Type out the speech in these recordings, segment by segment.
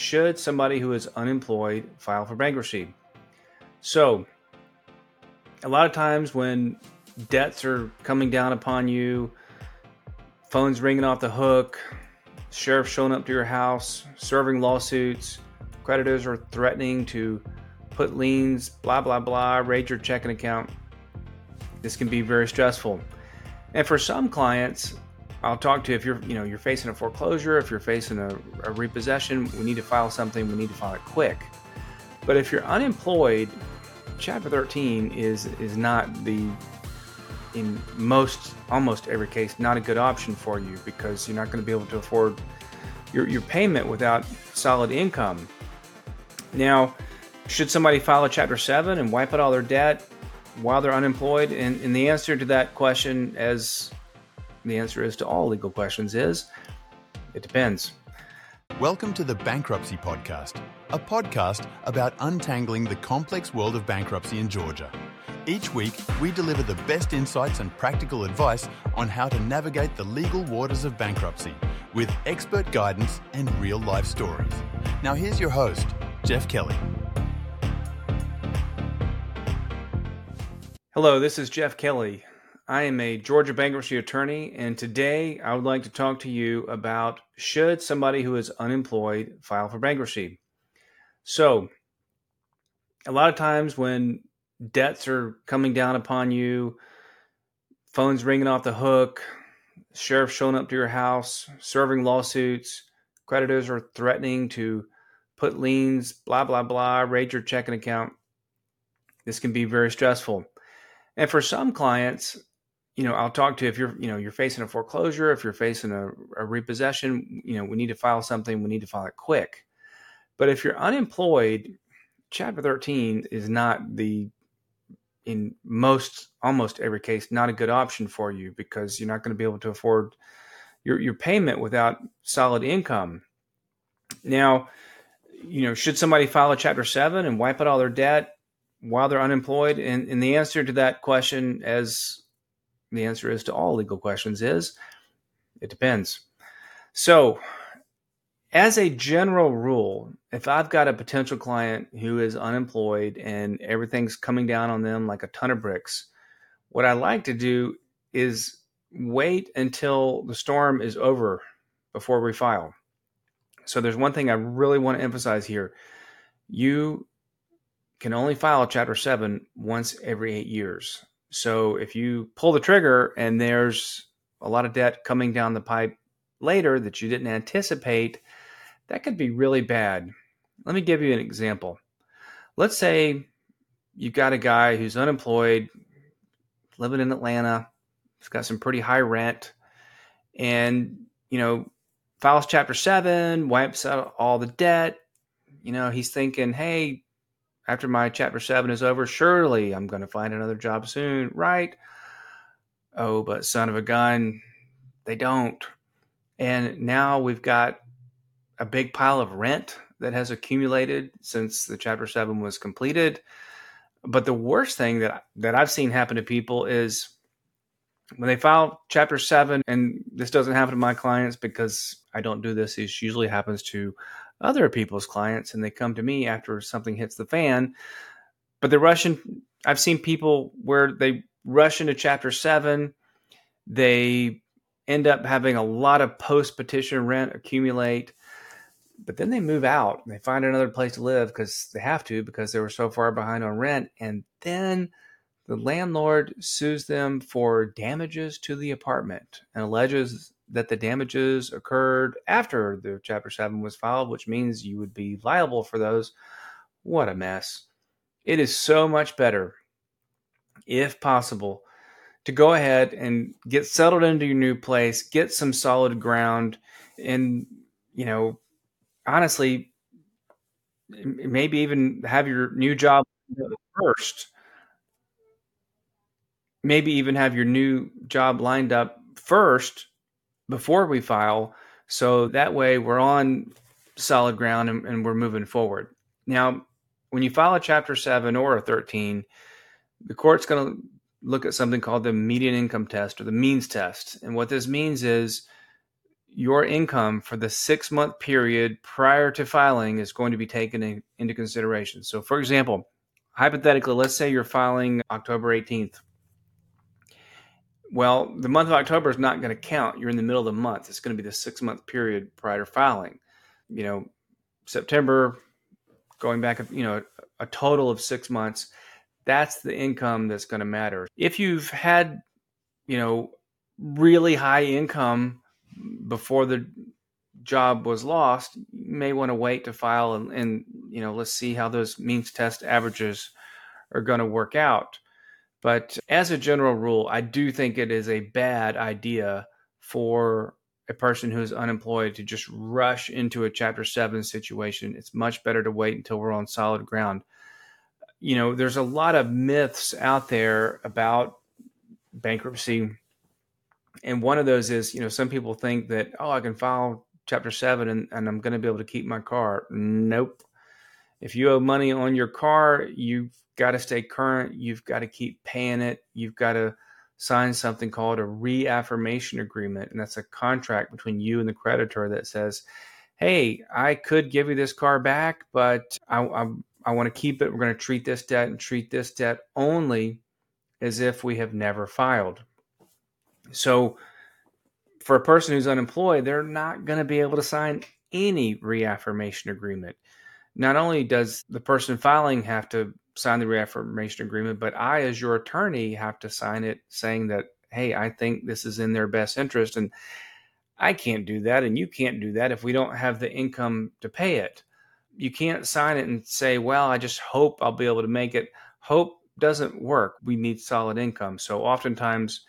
should somebody who is unemployed file for bankruptcy? So, a lot of times when debts are coming down upon you, phones ringing off the hook, sheriff showing up to your house, serving lawsuits, creditors are threatening to put liens, blah, blah, blah, raid your checking account. This can be very stressful. And for some clients, I'll talk to if you're, you know, you're facing a foreclosure, if you're facing a, a repossession, we need to file something, we need to file it quick. But if you're unemployed, Chapter 13 is is not the in most almost every case not a good option for you because you're not going to be able to afford your, your payment without solid income. Now, should somebody file a Chapter 7 and wipe out all their debt while they're unemployed? And, and the answer to that question, as the answer is to all legal questions, is it depends. Welcome to the Bankruptcy Podcast, a podcast about untangling the complex world of bankruptcy in Georgia. Each week, we deliver the best insights and practical advice on how to navigate the legal waters of bankruptcy with expert guidance and real life stories. Now, here's your host, Jeff Kelly. Hello, this is Jeff Kelly. I am a Georgia bankruptcy attorney, and today I would like to talk to you about should somebody who is unemployed file for bankruptcy. So, a lot of times when debts are coming down upon you, phones ringing off the hook, sheriff showing up to your house, serving lawsuits, creditors are threatening to put liens, blah, blah, blah, raid your checking account. This can be very stressful. And for some clients, you know, I'll talk to if you're, you know, you're facing a foreclosure, if you're facing a, a repossession, you know, we need to file something, we need to file it quick. But if you're unemployed, Chapter 13 is not the in most almost every case not a good option for you because you're not going to be able to afford your your payment without solid income. Now, you know, should somebody file a chapter 7 and wipe out all their debt while they're unemployed? And, and the answer to that question as the answer is to all legal questions is it depends. So, as a general rule, if I've got a potential client who is unemployed and everything's coming down on them like a ton of bricks, what I like to do is wait until the storm is over before we file. So there's one thing I really want to emphasize here. You can only file Chapter 7 once every eight years. So if you pull the trigger and there's a lot of debt coming down the pipe later that you didn't anticipate, that could be really bad. Let me give you an example. Let's say you've got a guy who's unemployed, living in Atlanta, he's got some pretty high rent, and, you know, files chapter seven, wipes out all the debt. You know, he's thinking, hey, after my chapter seven is over, surely I'm going to find another job soon, right? Oh, but son of a gun, they don't. And now we've got a big pile of rent that has accumulated since the chapter 7 was completed but the worst thing that that I've seen happen to people is when they file chapter 7 and this doesn't happen to my clients because I don't do this this usually happens to other people's clients and they come to me after something hits the fan. But the Russian I've seen people where they rush into chapter 7 they end up having a lot of post petition rent accumulate but then they move out and they find another place to live because they have to because they were so far behind on rent. And then the landlord sues them for damages to the apartment and alleges that the damages occurred after the chapter 7 was filed which means you would be liable for those what a mess it is so much better if possible to go ahead and get settled into your new place get some solid ground and you know honestly, maybe even have your new job first. Maybe even have your new job lined up first before we file. So that way we're on solid ground and, and we're moving forward. Now, when you file a Chapter 7 or a 13, the court's going to look at something called the median income test or the means test. And what this means is your income for the six month period prior to filing is going to be taken in, into consideration. So, for example, hypothetically, let's say you're filing October 18th. Well, the month of October is not going to count. You're in the middle of the month. It's going to be the six month period prior to filing. You know, September, going back, you know, a total of six months. That's the income that's going to matter. If you've had, you know, really high income before the job was lost, you may want to wait to file and, and you know, let's see how those means test averages are going to work out. But as a general rule, I do think it is a bad idea for a person who is unemployed to just rush into a Chapter 7 situation. It's much better to wait until we're on solid ground. You know, there's a lot of myths out there about bankruptcy and one of those is, you know, some people think that, oh, I can file chapter seven and, and I'm going to be able to keep my car. Nope. If you owe money on your car, you've got to stay current. You've got to keep paying it. You've got to sign something called a reaffirmation agreement. And that's a contract between you and the creditor that says, hey, I could give you this car back, but I, I, I want to keep it. We're going to treat this debt and treat this debt only as if we have never filed. So for a person who's unemployed, they're not going to be able to sign any reaffirmation agreement. Not only does the person filing have to sign the reaffirmation agreement, but I, as your attorney, have to sign it saying that, hey, I think this is in their best interest. And I can't do that. And you can't do that if we don't have the income to pay it. You can't sign it and say, well, I just hope I'll be able to make it. Hope doesn't work. We need solid income. So oftentimes,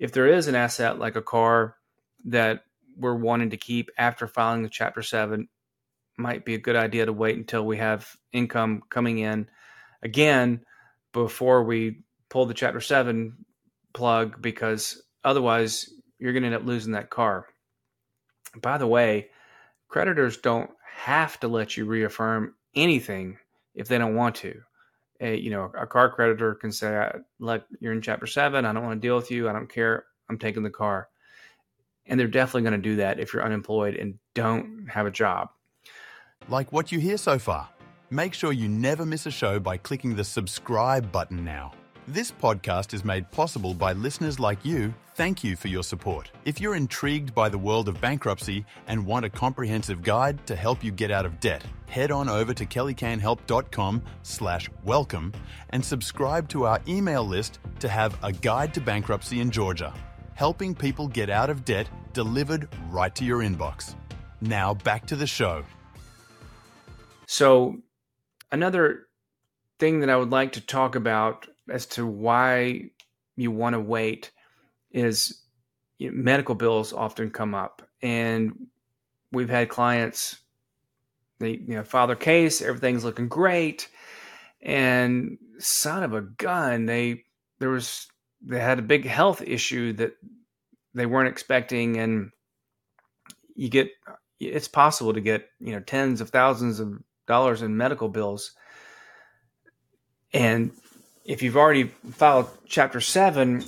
if there is an asset like a car that we're wanting to keep after filing the chapter 7 might be a good idea to wait until we have income coming in again before we pull the chapter 7 plug because otherwise you're going to end up losing that car by the way creditors don't have to let you reaffirm anything if they don't want to a, you know, a car creditor can say, "Look, you're in Chapter Seven. I don't want to deal with you. I don't care. I'm taking the car." And they're definitely going to do that if you're unemployed and don't have a job. Like what you hear so far. Make sure you never miss a show by clicking the subscribe button now. This podcast is made possible by listeners like you. Thank you for your support. If you're intrigued by the world of bankruptcy and want a comprehensive guide to help you get out of debt, head on over to kellycanhelp.com slash welcome and subscribe to our email list to have a guide to bankruptcy in Georgia, helping people get out of debt delivered right to your inbox. Now back to the show. So another thing that I would like to talk about as to why you want to wait is you know, medical bills often come up, and we've had clients they you know file their case, everything's looking great, and son of a gun, they there was they had a big health issue that they weren't expecting, and you get it's possible to get you know tens of thousands of dollars in medical bills and if you've already filed chapter seven,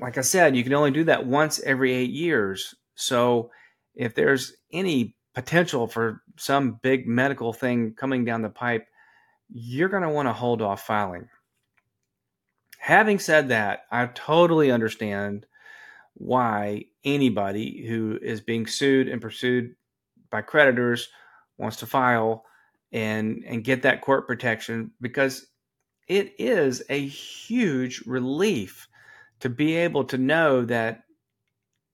like I said, you can only do that once every eight years. So if there's any potential for some big medical thing coming down the pipe, you're going to want to hold off filing. Having said that, I totally understand why anybody who is being sued and pursued by creditors wants to file and and get that court protection because it is a huge relief to be able to know that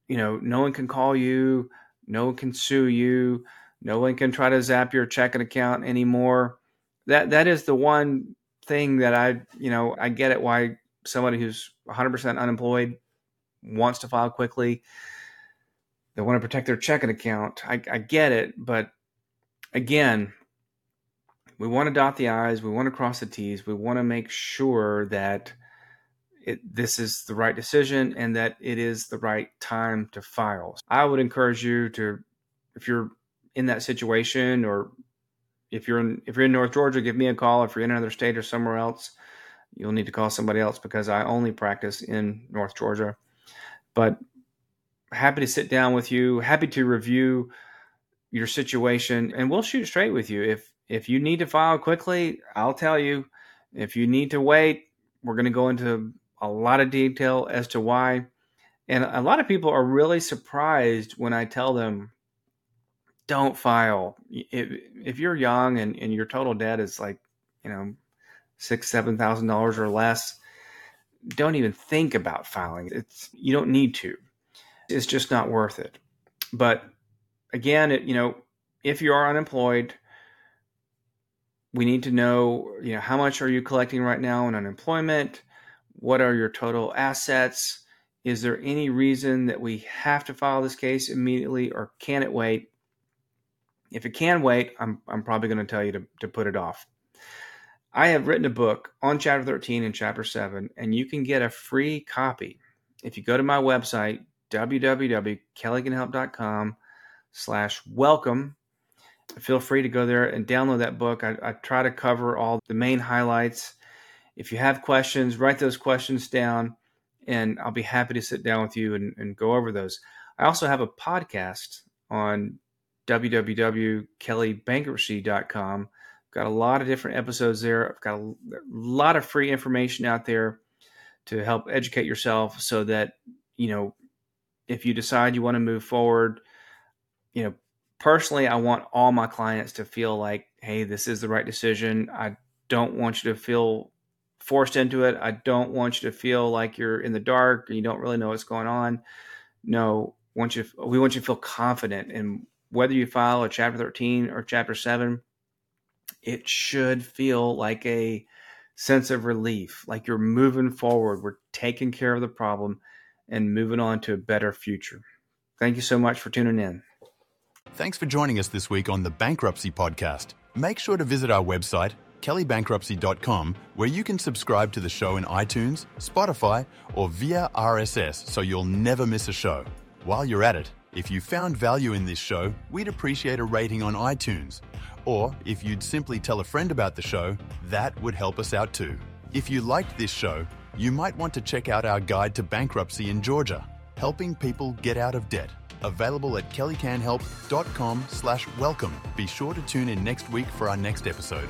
you know no one can call you no one can sue you no one can try to zap your checking account anymore. That that is the one thing that i you know i get it why somebody who's 100% unemployed wants to file quickly. They want to protect their checking account. I, I get it but again we want to dot the i's. We want to cross the t's. We want to make sure that it, this is the right decision and that it is the right time to file. I would encourage you to if you're in that situation or if you're in if you're in north georgia give me a call. If you're in another state or somewhere else you'll need to call somebody else because i only practice in north georgia. But happy to sit down with you, happy to review your situation, and we'll shoot straight with you. If if you need to file quickly, I'll tell you. If you need to wait, we're going to go into a lot of detail as to why. And a lot of people are really surprised when I tell them, don't file. If, if you're young and, and your total debt is like, you know, six, seven thousand dollars or less, don't even think about filing. It's you don't need to. It's just not worth it. But again, it, you know, if you are unemployed, we need to know, you know, how much are you collecting right now in unemployment? What are your total assets? Is there any reason that we have to file this case immediately or can it wait? If it can wait, I'm, I'm probably going to tell you to, to put it off. I have written a book on Chapter 13 and Chapter 7, and you can get a free copy if you go to my website, www.kellycanhelp.com slash welcome. Feel free to go there and download that book. I, I try to cover all the main highlights. If you have questions, write those questions down, and I'll be happy to sit down with you and, and go over those. I also have a podcast on www.kellybankruptcy.com. Got a lot of different episodes there. I've got a, a lot of free information out there to help educate yourself so that, you know, if you decide you want to move forward, you know, personally, I want all my clients to feel like, hey, this is the right decision. I don't want you to feel forced into it. I don't want you to feel like you're in the dark and you don't really know what's going on. No, want you we want you to feel confident in whether you file a chapter 13 or chapter 7 it should feel like a sense of relief, like you're moving forward. We're taking care of the problem and moving on to a better future. Thank you so much for tuning in. Thanks for joining us this week on the Bankruptcy Podcast. Make sure to visit our website, kellybankruptcy.com, where you can subscribe to the show in iTunes, Spotify, or via RSS so you'll never miss a show. While you're at it, if you found value in this show, we'd appreciate a rating on iTunes. Or if you'd simply tell a friend about the show, that would help us out too. If you liked this show, you might want to check out our guide to bankruptcy in Georgia, helping people get out of debt. Available at kellycanhelp.com slash welcome. Be sure to tune in next week for our next episode.